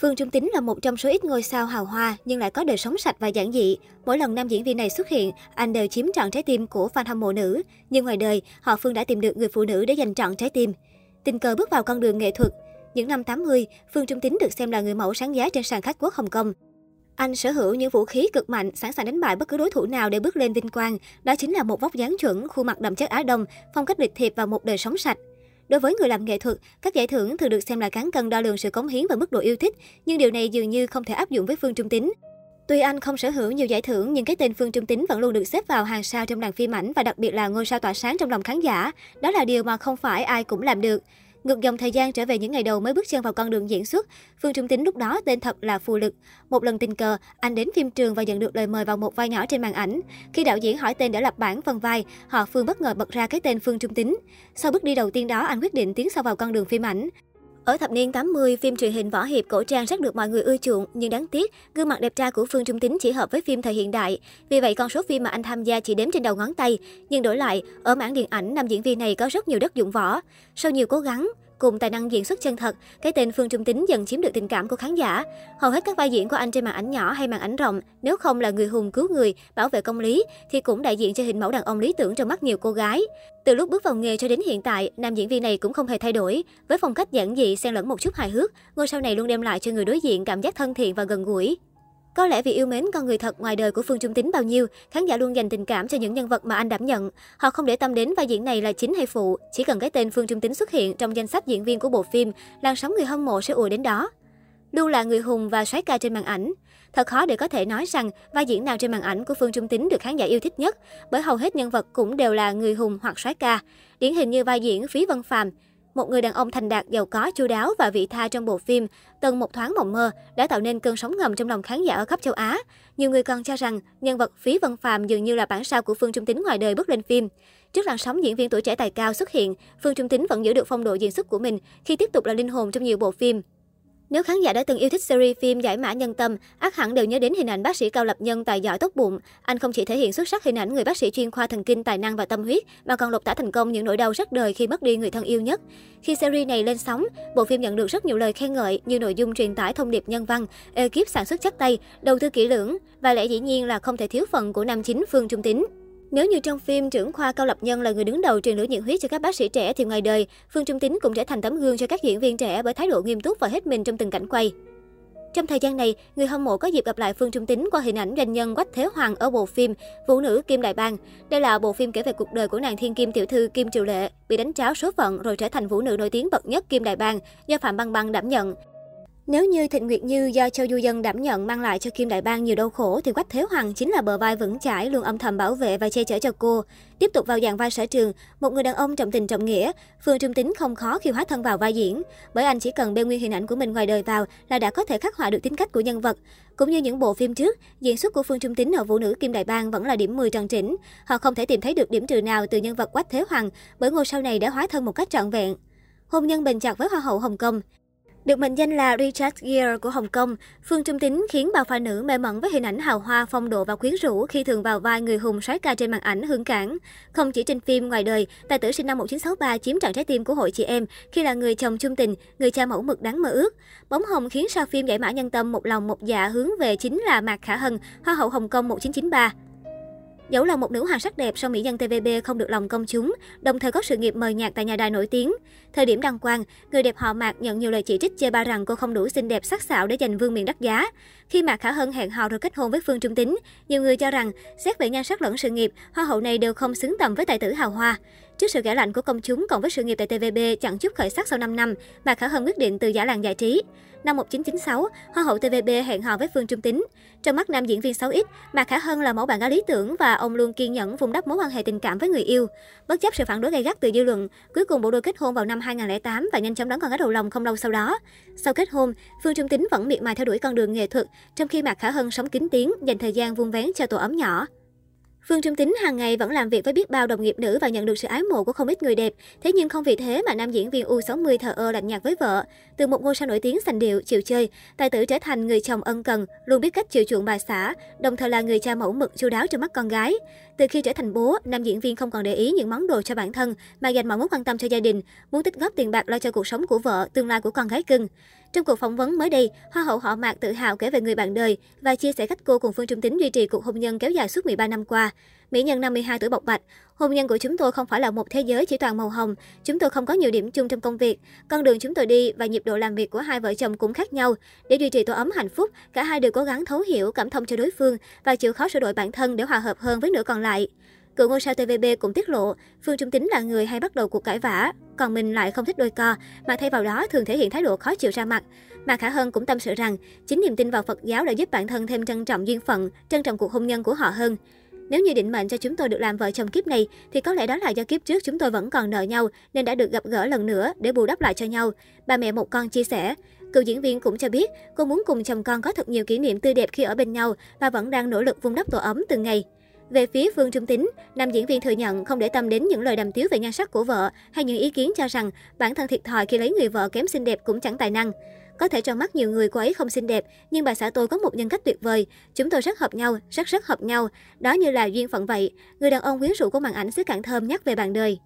Phương Trung Tính là một trong số ít ngôi sao hào hoa nhưng lại có đời sống sạch và giản dị. Mỗi lần nam diễn viên này xuất hiện, anh đều chiếm trọn trái tim của fan hâm mộ nữ. Nhưng ngoài đời, họ Phương đã tìm được người phụ nữ để giành trọn trái tim. Tình cờ bước vào con đường nghệ thuật. Những năm 80, Phương Trung Tính được xem là người mẫu sáng giá trên sàn khách quốc Hồng Kông. Anh sở hữu những vũ khí cực mạnh, sẵn sàng đánh bại bất cứ đối thủ nào để bước lên vinh quang. Đó chính là một vóc dáng chuẩn, khuôn mặt đậm chất Á Đông, phong cách lịch thiệp và một đời sống sạch. Đối với người làm nghệ thuật, các giải thưởng thường được xem là cán cân đo lường sự cống hiến và mức độ yêu thích, nhưng điều này dường như không thể áp dụng với Phương Trung tính. Tuy anh không sở hữu nhiều giải thưởng, nhưng cái tên Phương Trung tính vẫn luôn được xếp vào hàng sao trong làng phim ảnh và đặc biệt là ngôi sao tỏa sáng trong lòng khán giả. Đó là điều mà không phải ai cũng làm được. Ngược dòng thời gian trở về những ngày đầu mới bước chân vào con đường diễn xuất, Phương Trung Tín lúc đó tên thật là Phù Lực. Một lần tình cờ, anh đến phim trường và nhận được lời mời vào một vai nhỏ trên màn ảnh. Khi đạo diễn hỏi tên để lập bản phần vai, họ Phương bất ngờ bật ra cái tên Phương Trung Tín. Sau bước đi đầu tiên đó, anh quyết định tiến sâu vào con đường phim ảnh. Ở thập niên 80, phim truyền hình võ hiệp cổ trang rất được mọi người ưa chuộng, nhưng đáng tiếc, gương mặt đẹp trai của Phương Trung Tính chỉ hợp với phim thời hiện đại. Vì vậy, con số phim mà anh tham gia chỉ đếm trên đầu ngón tay. Nhưng đổi lại, ở mảng điện ảnh, nam diễn viên này có rất nhiều đất dụng võ. Sau nhiều cố gắng, Cùng tài năng diễn xuất chân thật, cái tên Phương Trung Tính dần chiếm được tình cảm của khán giả. Hầu hết các vai diễn của anh trên màn ảnh nhỏ hay màn ảnh rộng, nếu không là người hùng cứu người, bảo vệ công lý, thì cũng đại diện cho hình mẫu đàn ông lý tưởng trong mắt nhiều cô gái. Từ lúc bước vào nghề cho đến hiện tại, nam diễn viên này cũng không hề thay đổi. Với phong cách giản dị, xen lẫn một chút hài hước, ngôi sao này luôn đem lại cho người đối diện cảm giác thân thiện và gần gũi. Có lẽ vì yêu mến con người thật ngoài đời của Phương Trung Tín bao nhiêu, khán giả luôn dành tình cảm cho những nhân vật mà anh đảm nhận. Họ không để tâm đến vai diễn này là chính hay phụ, chỉ cần cái tên Phương Trung Tín xuất hiện trong danh sách diễn viên của bộ phim, làn sóng người hâm mộ sẽ ùa đến đó. Luôn là người hùng và soái ca trên màn ảnh. Thật khó để có thể nói rằng vai diễn nào trên màn ảnh của Phương Trung Tín được khán giả yêu thích nhất, bởi hầu hết nhân vật cũng đều là người hùng hoặc soái ca. Điển hình như vai diễn Phí Vân Phàm, một người đàn ông thành đạt, giàu có, chu đáo và vị tha trong bộ phim Từng một thoáng mộng mơ đã tạo nên cơn sóng ngầm trong lòng khán giả ở khắp châu Á. Nhiều người còn cho rằng nhân vật Phí Văn Phàm dường như là bản sao của Phương Trung Tính ngoài đời bước lên phim. Trước làn sóng diễn viên tuổi trẻ tài cao xuất hiện, Phương Trung Tính vẫn giữ được phong độ diễn xuất của mình khi tiếp tục là linh hồn trong nhiều bộ phim. Nếu khán giả đã từng yêu thích series phim Giải mã nhân tâm, ác hẳn đều nhớ đến hình ảnh bác sĩ Cao Lập Nhân tài giỏi tốt bụng. Anh không chỉ thể hiện xuất sắc hình ảnh người bác sĩ chuyên khoa thần kinh tài năng và tâm huyết, mà còn lột tả thành công những nỗi đau rất đời khi mất đi người thân yêu nhất. Khi series này lên sóng, bộ phim nhận được rất nhiều lời khen ngợi như nội dung truyền tải thông điệp nhân văn, ekip sản xuất chắc tay, đầu tư kỹ lưỡng và lẽ dĩ nhiên là không thể thiếu phần của nam chính Phương Trung Tín. Nếu như trong phim, trưởng khoa Cao Lập Nhân là người đứng đầu truyền lửa nhiệt huyết cho các bác sĩ trẻ thì ngoài đời, Phương Trung Tín cũng trở thành tấm gương cho các diễn viên trẻ bởi thái độ nghiêm túc và hết mình trong từng cảnh quay. Trong thời gian này, người hâm mộ có dịp gặp lại Phương Trung Tín qua hình ảnh doanh nhân Quách Thế Hoàng ở bộ phim Vũ nữ Kim Đại Bang. Đây là bộ phim kể về cuộc đời của nàng thiên kim tiểu thư Kim Triều Lệ, bị đánh tráo số phận rồi trở thành vũ nữ nổi tiếng bậc nhất Kim Đại Bang do Phạm Băng Băng đảm nhận. Nếu như Thịnh Nguyệt Như do Châu Du Dân đảm nhận mang lại cho Kim Đại Bang nhiều đau khổ thì Quách Thế Hoàng chính là bờ vai vững chãi luôn âm thầm bảo vệ và che chở cho cô. Tiếp tục vào dạng vai sở trường, một người đàn ông trọng tình trọng nghĩa, Phương Trung Tính không khó khi hóa thân vào vai diễn, bởi anh chỉ cần bê nguyên hình ảnh của mình ngoài đời vào là đã có thể khắc họa được tính cách của nhân vật. Cũng như những bộ phim trước, diễn xuất của Phương Trung Tính ở Vũ nữ Kim Đại Bang vẫn là điểm 10 tròn chỉnh. Họ không thể tìm thấy được điểm trừ nào từ nhân vật Quách Thế Hoàng, bởi ngôi sao này đã hóa thân một cách trọn vẹn. Hôn nhân bền chặt với Hoa hậu Hồng Kông được mệnh danh là Richard Gere của Hồng Kông, Phương Trung Tính khiến bao phái nữ mê mẩn với hình ảnh hào hoa, phong độ và quyến rũ khi thường vào vai người hùng soái ca trên màn ảnh hương cảng. Không chỉ trên phim, ngoài đời, tài tử sinh năm 1963 chiếm trọn trái tim của hội chị em khi là người chồng trung tình, người cha mẫu mực đáng mơ ước. Bóng hồng khiến sao phim giải mã nhân tâm một lòng một dạ hướng về chính là Mạc Khả Hân, Hoa hậu Hồng Kông 1993. Dẫu là một nữ hoàng sắc đẹp, song mỹ nhân TVB không được lòng công chúng, đồng thời có sự nghiệp mời nhạc tại nhà đài nổi tiếng. Thời điểm đăng quang, người đẹp họ Mạc nhận nhiều lời chỉ trích chê ba rằng cô không đủ xinh đẹp sắc sảo để giành vương miện đắt giá. Khi Mạc Khả Hân hẹn hò rồi kết hôn với Phương Trung Tín, nhiều người cho rằng xét về nhan sắc lẫn sự nghiệp, hoa hậu này đều không xứng tầm với tài tử hào hoa. Trước sự ghẻ lạnh của công chúng cộng với sự nghiệp tại TVB chẳng chút khởi sắc sau 5 năm, Mạc Khả Hân quyết định từ giả làng giải trí. Năm 1996, Hoa hậu TVB hẹn hò với Phương Trung Tính. Trong mắt nam diễn viên 6X, Mạc Khả Hân là mẫu bạn gái lý tưởng và ông luôn kiên nhẫn vun đắp mối quan hệ tình cảm với người yêu. Bất chấp sự phản đối gay gắt từ dư luận, cuối cùng bộ đôi kết hôn vào năm 2008 và nhanh chóng đón con gái đầu lòng không lâu sau đó. Sau kết hôn, Phương Trung Tính vẫn miệt mài theo đuổi con đường nghệ thuật, trong khi Mạc Khả Hân sống kín tiếng, dành thời gian vuông vén cho tổ ấm nhỏ. Phương Trung Tính hàng ngày vẫn làm việc với biết bao đồng nghiệp nữ và nhận được sự ái mộ của không ít người đẹp. Thế nhưng không vì thế mà nam diễn viên U60 thờ ơ lạnh nhạt với vợ. Từ một ngôi sao nổi tiếng sành điệu, chịu chơi, tài tử trở thành người chồng ân cần, luôn biết cách chiều chuộng bà xã, đồng thời là người cha mẫu mực chu đáo trong mắt con gái. Từ khi trở thành bố, nam diễn viên không còn để ý những món đồ cho bản thân mà dành mọi mối quan tâm cho gia đình, muốn tích góp tiền bạc lo cho cuộc sống của vợ, tương lai của con gái cưng. Trong cuộc phỏng vấn mới đây, Hoa hậu họ Mạc tự hào kể về người bạn đời và chia sẻ cách cô cùng Phương Trung Tính duy trì cuộc hôn nhân kéo dài suốt 13 năm qua. Mỹ nhân 52 tuổi bộc bạch, hôn nhân của chúng tôi không phải là một thế giới chỉ toàn màu hồng, chúng tôi không có nhiều điểm chung trong công việc. Con đường chúng tôi đi và nhịp độ làm việc của hai vợ chồng cũng khác nhau. Để duy trì tổ ấm hạnh phúc, cả hai đều cố gắng thấu hiểu, cảm thông cho đối phương và chịu khó sửa đổi bản thân để hòa hợp hơn với nửa còn lại. Cựu ngôi sao TVB cũng tiết lộ, Phương Trung tính là người hay bắt đầu cuộc cãi vã, còn mình lại không thích đôi co, mà thay vào đó thường thể hiện thái độ khó chịu ra mặt. Mà Khả Hân cũng tâm sự rằng, chính niềm tin vào Phật giáo đã giúp bản thân thêm trân trọng duyên phận, trân trọng cuộc hôn nhân của họ hơn. Nếu như định mệnh cho chúng tôi được làm vợ chồng kiếp này, thì có lẽ đó là do kiếp trước chúng tôi vẫn còn nợ nhau, nên đã được gặp gỡ lần nữa để bù đắp lại cho nhau. Bà mẹ một con chia sẻ. Cựu diễn viên cũng cho biết, cô muốn cùng chồng con có thật nhiều kỷ niệm tươi đẹp khi ở bên nhau và vẫn đang nỗ lực vun đắp tổ ấm từng ngày. Về phía Phương Trung Tín, nam diễn viên thừa nhận không để tâm đến những lời đàm tiếu về nhan sắc của vợ hay những ý kiến cho rằng bản thân thiệt thòi khi lấy người vợ kém xinh đẹp cũng chẳng tài năng. Có thể trong mắt nhiều người cô ấy không xinh đẹp, nhưng bà xã tôi có một nhân cách tuyệt vời. Chúng tôi rất hợp nhau, rất rất hợp nhau. Đó như là duyên phận vậy. Người đàn ông quyến rũ của màn ảnh xứ cảng thơm nhắc về bạn đời.